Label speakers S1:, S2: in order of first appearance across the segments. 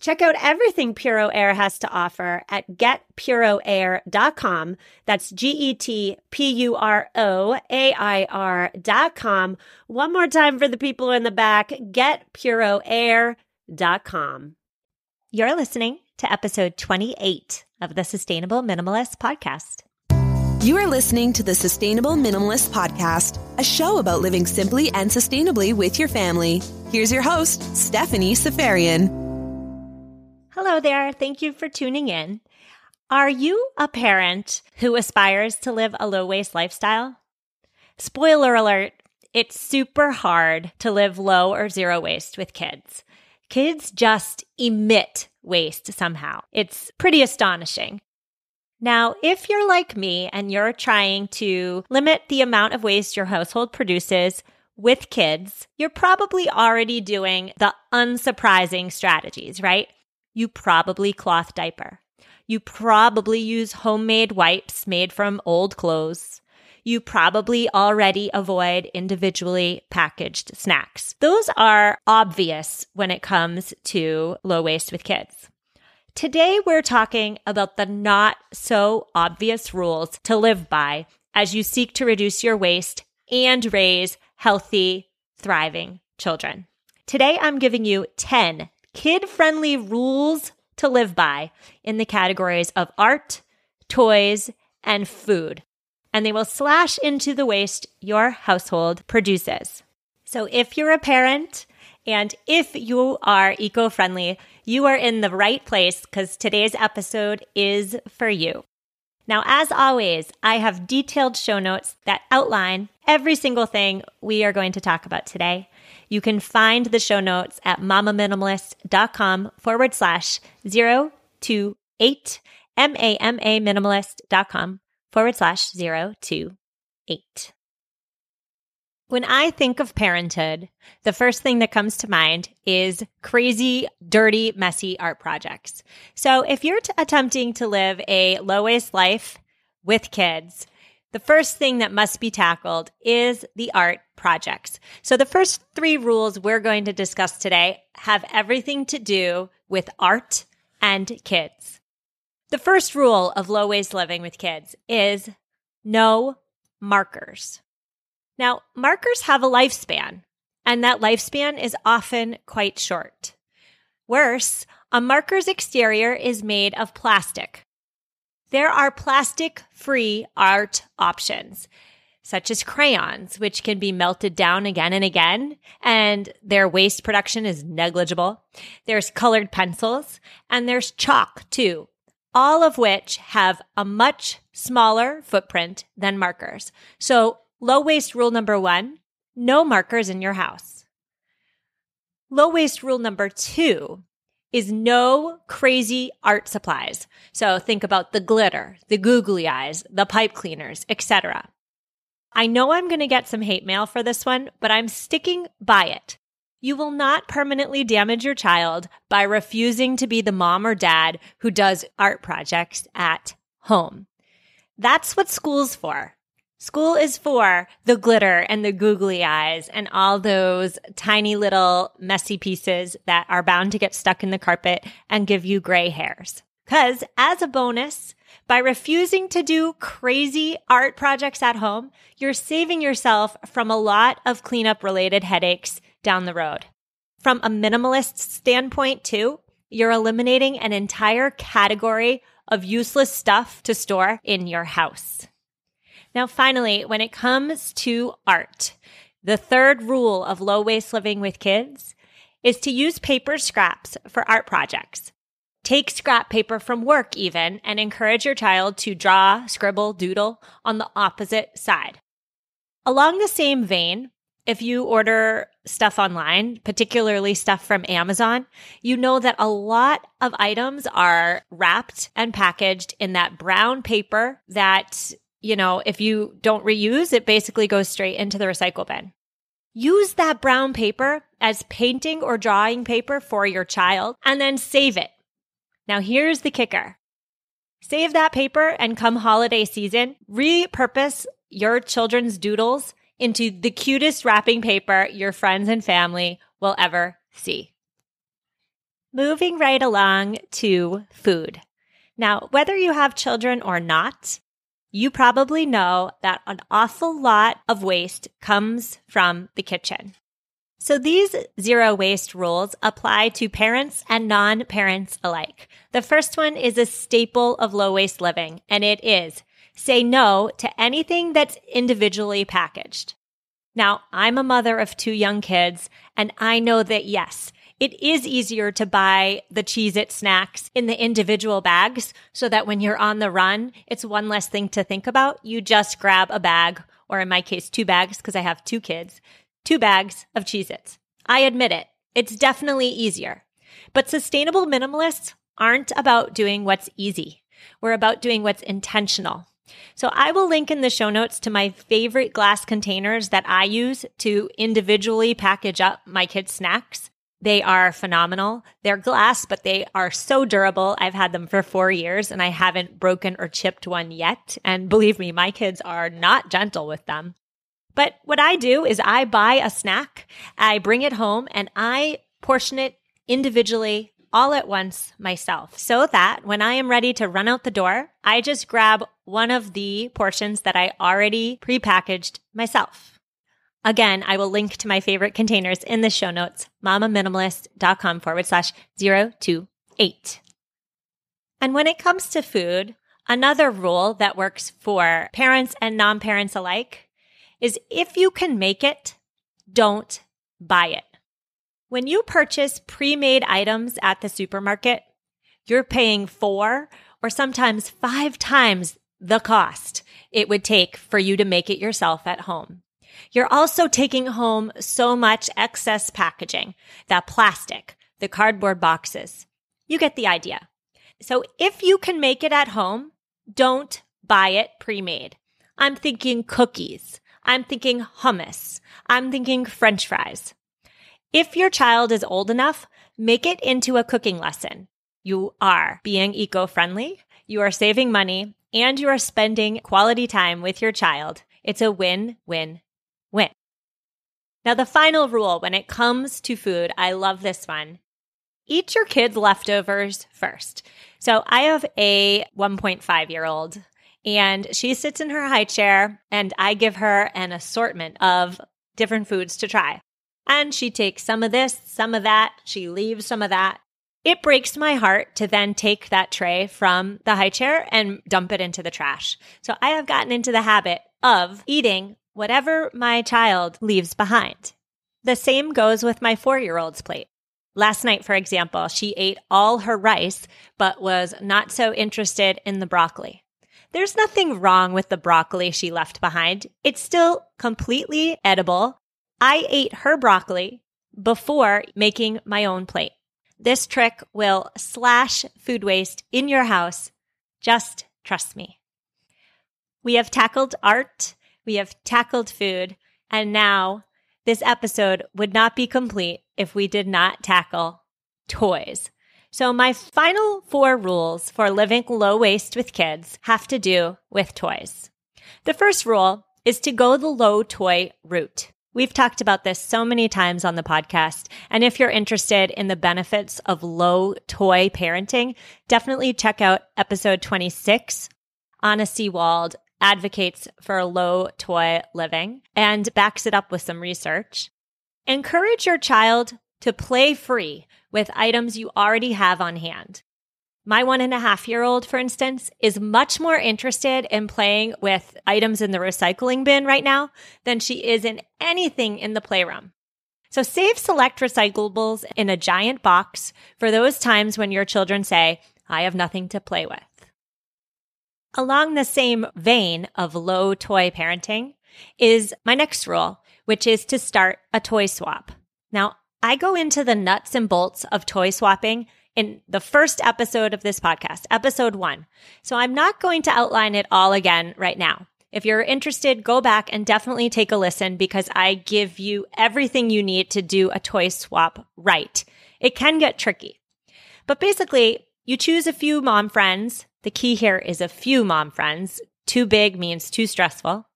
S1: Check out everything Puro Air has to offer at getpuroair.com. That's G E T P U R O A I R.com. One more time for the people in the back getpuroair.com.
S2: You're listening to episode 28 of the Sustainable Minimalist Podcast.
S3: You are listening to the Sustainable Minimalist Podcast, a show about living simply and sustainably with your family. Here's your host, Stephanie Seferian.
S2: Hello there. Thank you for tuning in. Are you a parent who aspires to live a low waste lifestyle? Spoiler alert, it's super hard to live low or zero waste with kids. Kids just emit waste somehow. It's pretty astonishing. Now, if you're like me and you're trying to limit the amount of waste your household produces with kids, you're probably already doing the unsurprising strategies, right? You probably cloth diaper. You probably use homemade wipes made from old clothes. You probably already avoid individually packaged snacks. Those are obvious when it comes to low waste with kids. Today, we're talking about the not so obvious rules to live by as you seek to reduce your waste and raise healthy, thriving children. Today, I'm giving you 10 kid friendly rules to live by in the categories of art, toys, and food. And they will slash into the waste your household produces. So if you're a parent and if you are eco friendly, you are in the right place because today's episode is for you. Now, as always, I have detailed show notes that outline every single thing we are going to talk about today. You can find the show notes at mamaminimalist.com forward slash 028, M-A-M-A minimalist.com forward slash 028. When I think of parenthood, the first thing that comes to mind is crazy, dirty, messy art projects. So if you're t- attempting to live a low waste life with kids, the first thing that must be tackled is the art projects. So the first three rules we're going to discuss today have everything to do with art and kids. The first rule of low waste living with kids is no markers. Now, markers have a lifespan, and that lifespan is often quite short. Worse, a marker's exterior is made of plastic, there are plastic free art options, such as crayons, which can be melted down again and again, and their waste production is negligible. There's colored pencils, and there's chalk too, all of which have a much smaller footprint than markers. So, low waste rule number one no markers in your house. Low waste rule number two is no crazy art supplies. So think about the glitter, the googly eyes, the pipe cleaners, etc. I know I'm going to get some hate mail for this one, but I'm sticking by it. You will not permanently damage your child by refusing to be the mom or dad who does art projects at home. That's what school's for. School is for the glitter and the googly eyes and all those tiny little messy pieces that are bound to get stuck in the carpet and give you gray hairs. Cause as a bonus, by refusing to do crazy art projects at home, you're saving yourself from a lot of cleanup related headaches down the road. From a minimalist standpoint too, you're eliminating an entire category of useless stuff to store in your house. Now, finally, when it comes to art, the third rule of low waste living with kids is to use paper scraps for art projects. Take scrap paper from work even and encourage your child to draw, scribble, doodle on the opposite side. Along the same vein, if you order stuff online, particularly stuff from Amazon, you know that a lot of items are wrapped and packaged in that brown paper that, you know, if you don't reuse, it basically goes straight into the recycle bin. Use that brown paper as painting or drawing paper for your child and then save it. Now, here's the kicker save that paper and come holiday season, repurpose your children's doodles into the cutest wrapping paper your friends and family will ever see. Moving right along to food. Now, whether you have children or not, you probably know that an awful lot of waste comes from the kitchen. So these zero waste rules apply to parents and non parents alike. The first one is a staple of low waste living, and it is say no to anything that's individually packaged. Now, I'm a mother of two young kids, and I know that yes, it is easier to buy the Cheez It snacks in the individual bags so that when you're on the run, it's one less thing to think about. You just grab a bag, or in my case, two bags because I have two kids two bags of Cheez Its. I admit it. It's definitely easier. But sustainable minimalists aren't about doing what's easy. We're about doing what's intentional. So I will link in the show notes to my favorite glass containers that I use to individually package up my kids' snacks. They are phenomenal. They're glass, but they are so durable. I've had them for four years and I haven't broken or chipped one yet. And believe me, my kids are not gentle with them. But what I do is I buy a snack, I bring it home, and I portion it individually all at once myself so that when I am ready to run out the door, I just grab one of the portions that I already prepackaged myself. Again, I will link to my favorite containers in the show notes, mamaminimalist.com forward slash 028. And when it comes to food, another rule that works for parents and non parents alike is if you can make it, don't buy it. When you purchase pre made items at the supermarket, you're paying four or sometimes five times the cost it would take for you to make it yourself at home. You're also taking home so much excess packaging, that plastic, the cardboard boxes. You get the idea. So if you can make it at home, don't buy it pre made. I'm thinking cookies, I'm thinking hummus. I'm thinking french fries. If your child is old enough, make it into a cooking lesson. You are being eco friendly, you are saving money, and you are spending quality time with your child. It's a win, win, win. Now, the final rule when it comes to food, I love this one. Eat your kids' leftovers first. So I have a 1.5 year old and she sits in her high chair, and I give her an assortment of different foods to try. And she takes some of this, some of that, she leaves some of that. It breaks my heart to then take that tray from the high chair and dump it into the trash. So I have gotten into the habit of eating whatever my child leaves behind. The same goes with my four year old's plate. Last night, for example, she ate all her rice, but was not so interested in the broccoli. There's nothing wrong with the broccoli she left behind. It's still completely edible. I ate her broccoli before making my own plate. This trick will slash food waste in your house. Just trust me. We have tackled art, we have tackled food, and now this episode would not be complete if we did not tackle toys. So, my final four rules for living low waste with kids have to do with toys. The first rule is to go the low toy route. We've talked about this so many times on the podcast. And if you're interested in the benefits of low toy parenting, definitely check out episode 26. Anna Sewald advocates for low toy living and backs it up with some research. Encourage your child to play free with items you already have on hand. My one and a half year old, for instance, is much more interested in playing with items in the recycling bin right now than she is in anything in the playroom. So save select recyclables in a giant box for those times when your children say, I have nothing to play with. Along the same vein of low toy parenting is my next rule, which is to start a toy swap. Now, I go into the nuts and bolts of toy swapping in the first episode of this podcast, episode one. So I'm not going to outline it all again right now. If you're interested, go back and definitely take a listen because I give you everything you need to do a toy swap right. It can get tricky. But basically, you choose a few mom friends. The key here is a few mom friends. Too big means too stressful.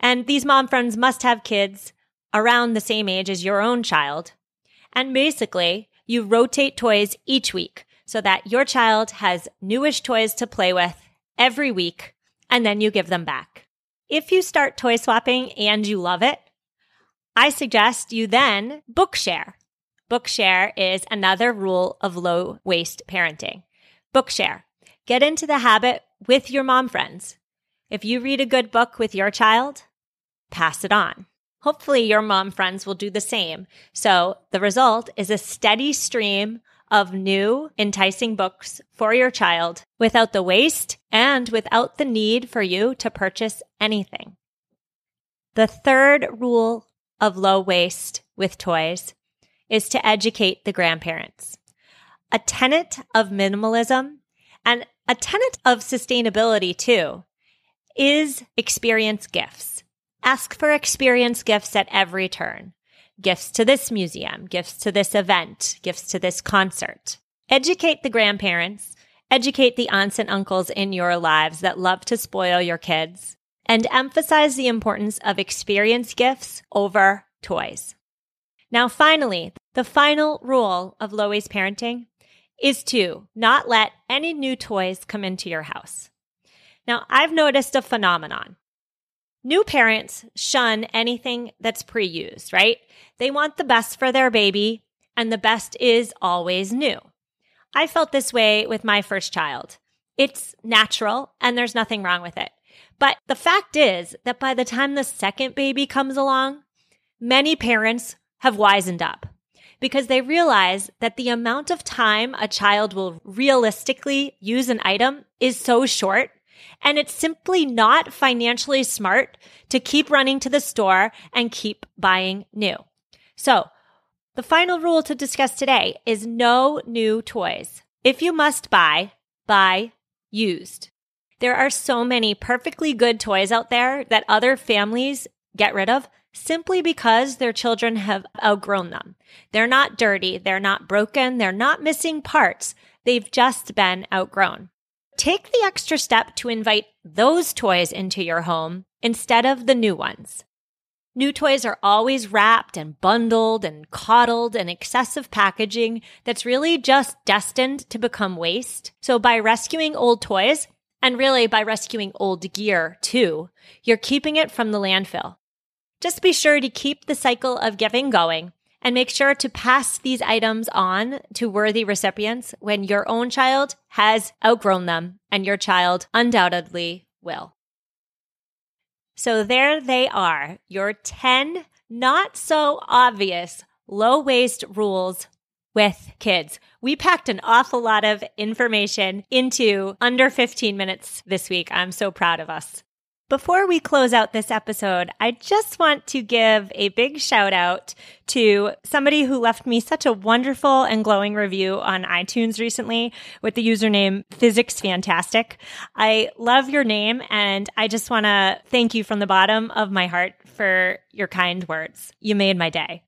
S2: And these mom friends must have kids around the same age as your own child. And basically, you rotate toys each week so that your child has newish toys to play with every week and then you give them back. If you start toy swapping and you love it, I suggest you then bookshare. Bookshare is another rule of low waste parenting. Bookshare. Get into the habit with your mom friends. If you read a good book with your child, pass it on. Hopefully, your mom friends will do the same. So, the result is a steady stream of new, enticing books for your child without the waste and without the need for you to purchase anything. The third rule of low waste with toys is to educate the grandparents. A tenet of minimalism and a tenet of sustainability too is experience gifts. Ask for experience gifts at every turn gifts to this museum, gifts to this event, gifts to this concert. Educate the grandparents, educate the aunts and uncles in your lives that love to spoil your kids, and emphasize the importance of experience gifts over toys. Now, finally, the final rule of waste parenting is to not let any new toys come into your house. Now, I've noticed a phenomenon. New parents shun anything that's pre used, right? They want the best for their baby, and the best is always new. I felt this way with my first child. It's natural, and there's nothing wrong with it. But the fact is that by the time the second baby comes along, many parents have wisened up because they realize that the amount of time a child will realistically use an item is so short and it's simply not financially smart to keep running to the store and keep buying new. So, the final rule to discuss today is no new toys. If you must buy, buy used. There are so many perfectly good toys out there that other families get rid of simply because their children have outgrown them. They're not dirty, they're not broken, they're not missing parts. They've just been outgrown. Take the extra step to invite those toys into your home instead of the new ones. New toys are always wrapped and bundled and coddled in excessive packaging that's really just destined to become waste. So by rescuing old toys, and really by rescuing old gear too, you're keeping it from the landfill. Just be sure to keep the cycle of giving going and make sure to pass these items on to worthy recipients when your own child has outgrown them and your child undoubtedly will. So there they are, your 10 not so obvious low waste rules with kids. We packed an awful lot of information into under 15 minutes this week. I'm so proud of us. Before we close out this episode, I just want to give a big shout out to somebody who left me such a wonderful and glowing review on iTunes recently with the username Physics Fantastic. I love your name and I just want to thank you from the bottom of my heart for your kind words. You made my day.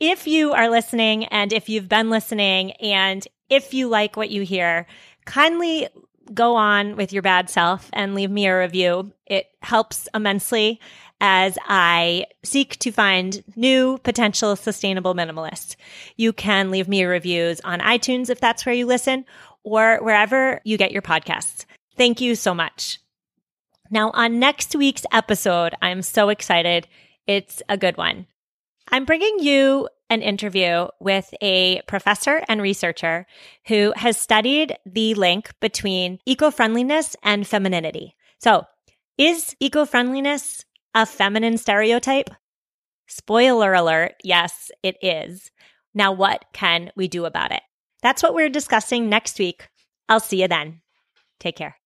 S2: If you are listening and if you've been listening and if you like what you hear, kindly go on with your bad self and leave me a review. It helps immensely as I seek to find new potential sustainable minimalists. You can leave me reviews on iTunes if that's where you listen or wherever you get your podcasts. Thank you so much. Now, on next week's episode, I'm so excited. It's a good one. I'm bringing you an interview with a professor and researcher who has studied the link between eco friendliness and femininity. So, is eco friendliness a feminine stereotype? Spoiler alert, yes, it is. Now, what can we do about it? That's what we're discussing next week. I'll see you then. Take care.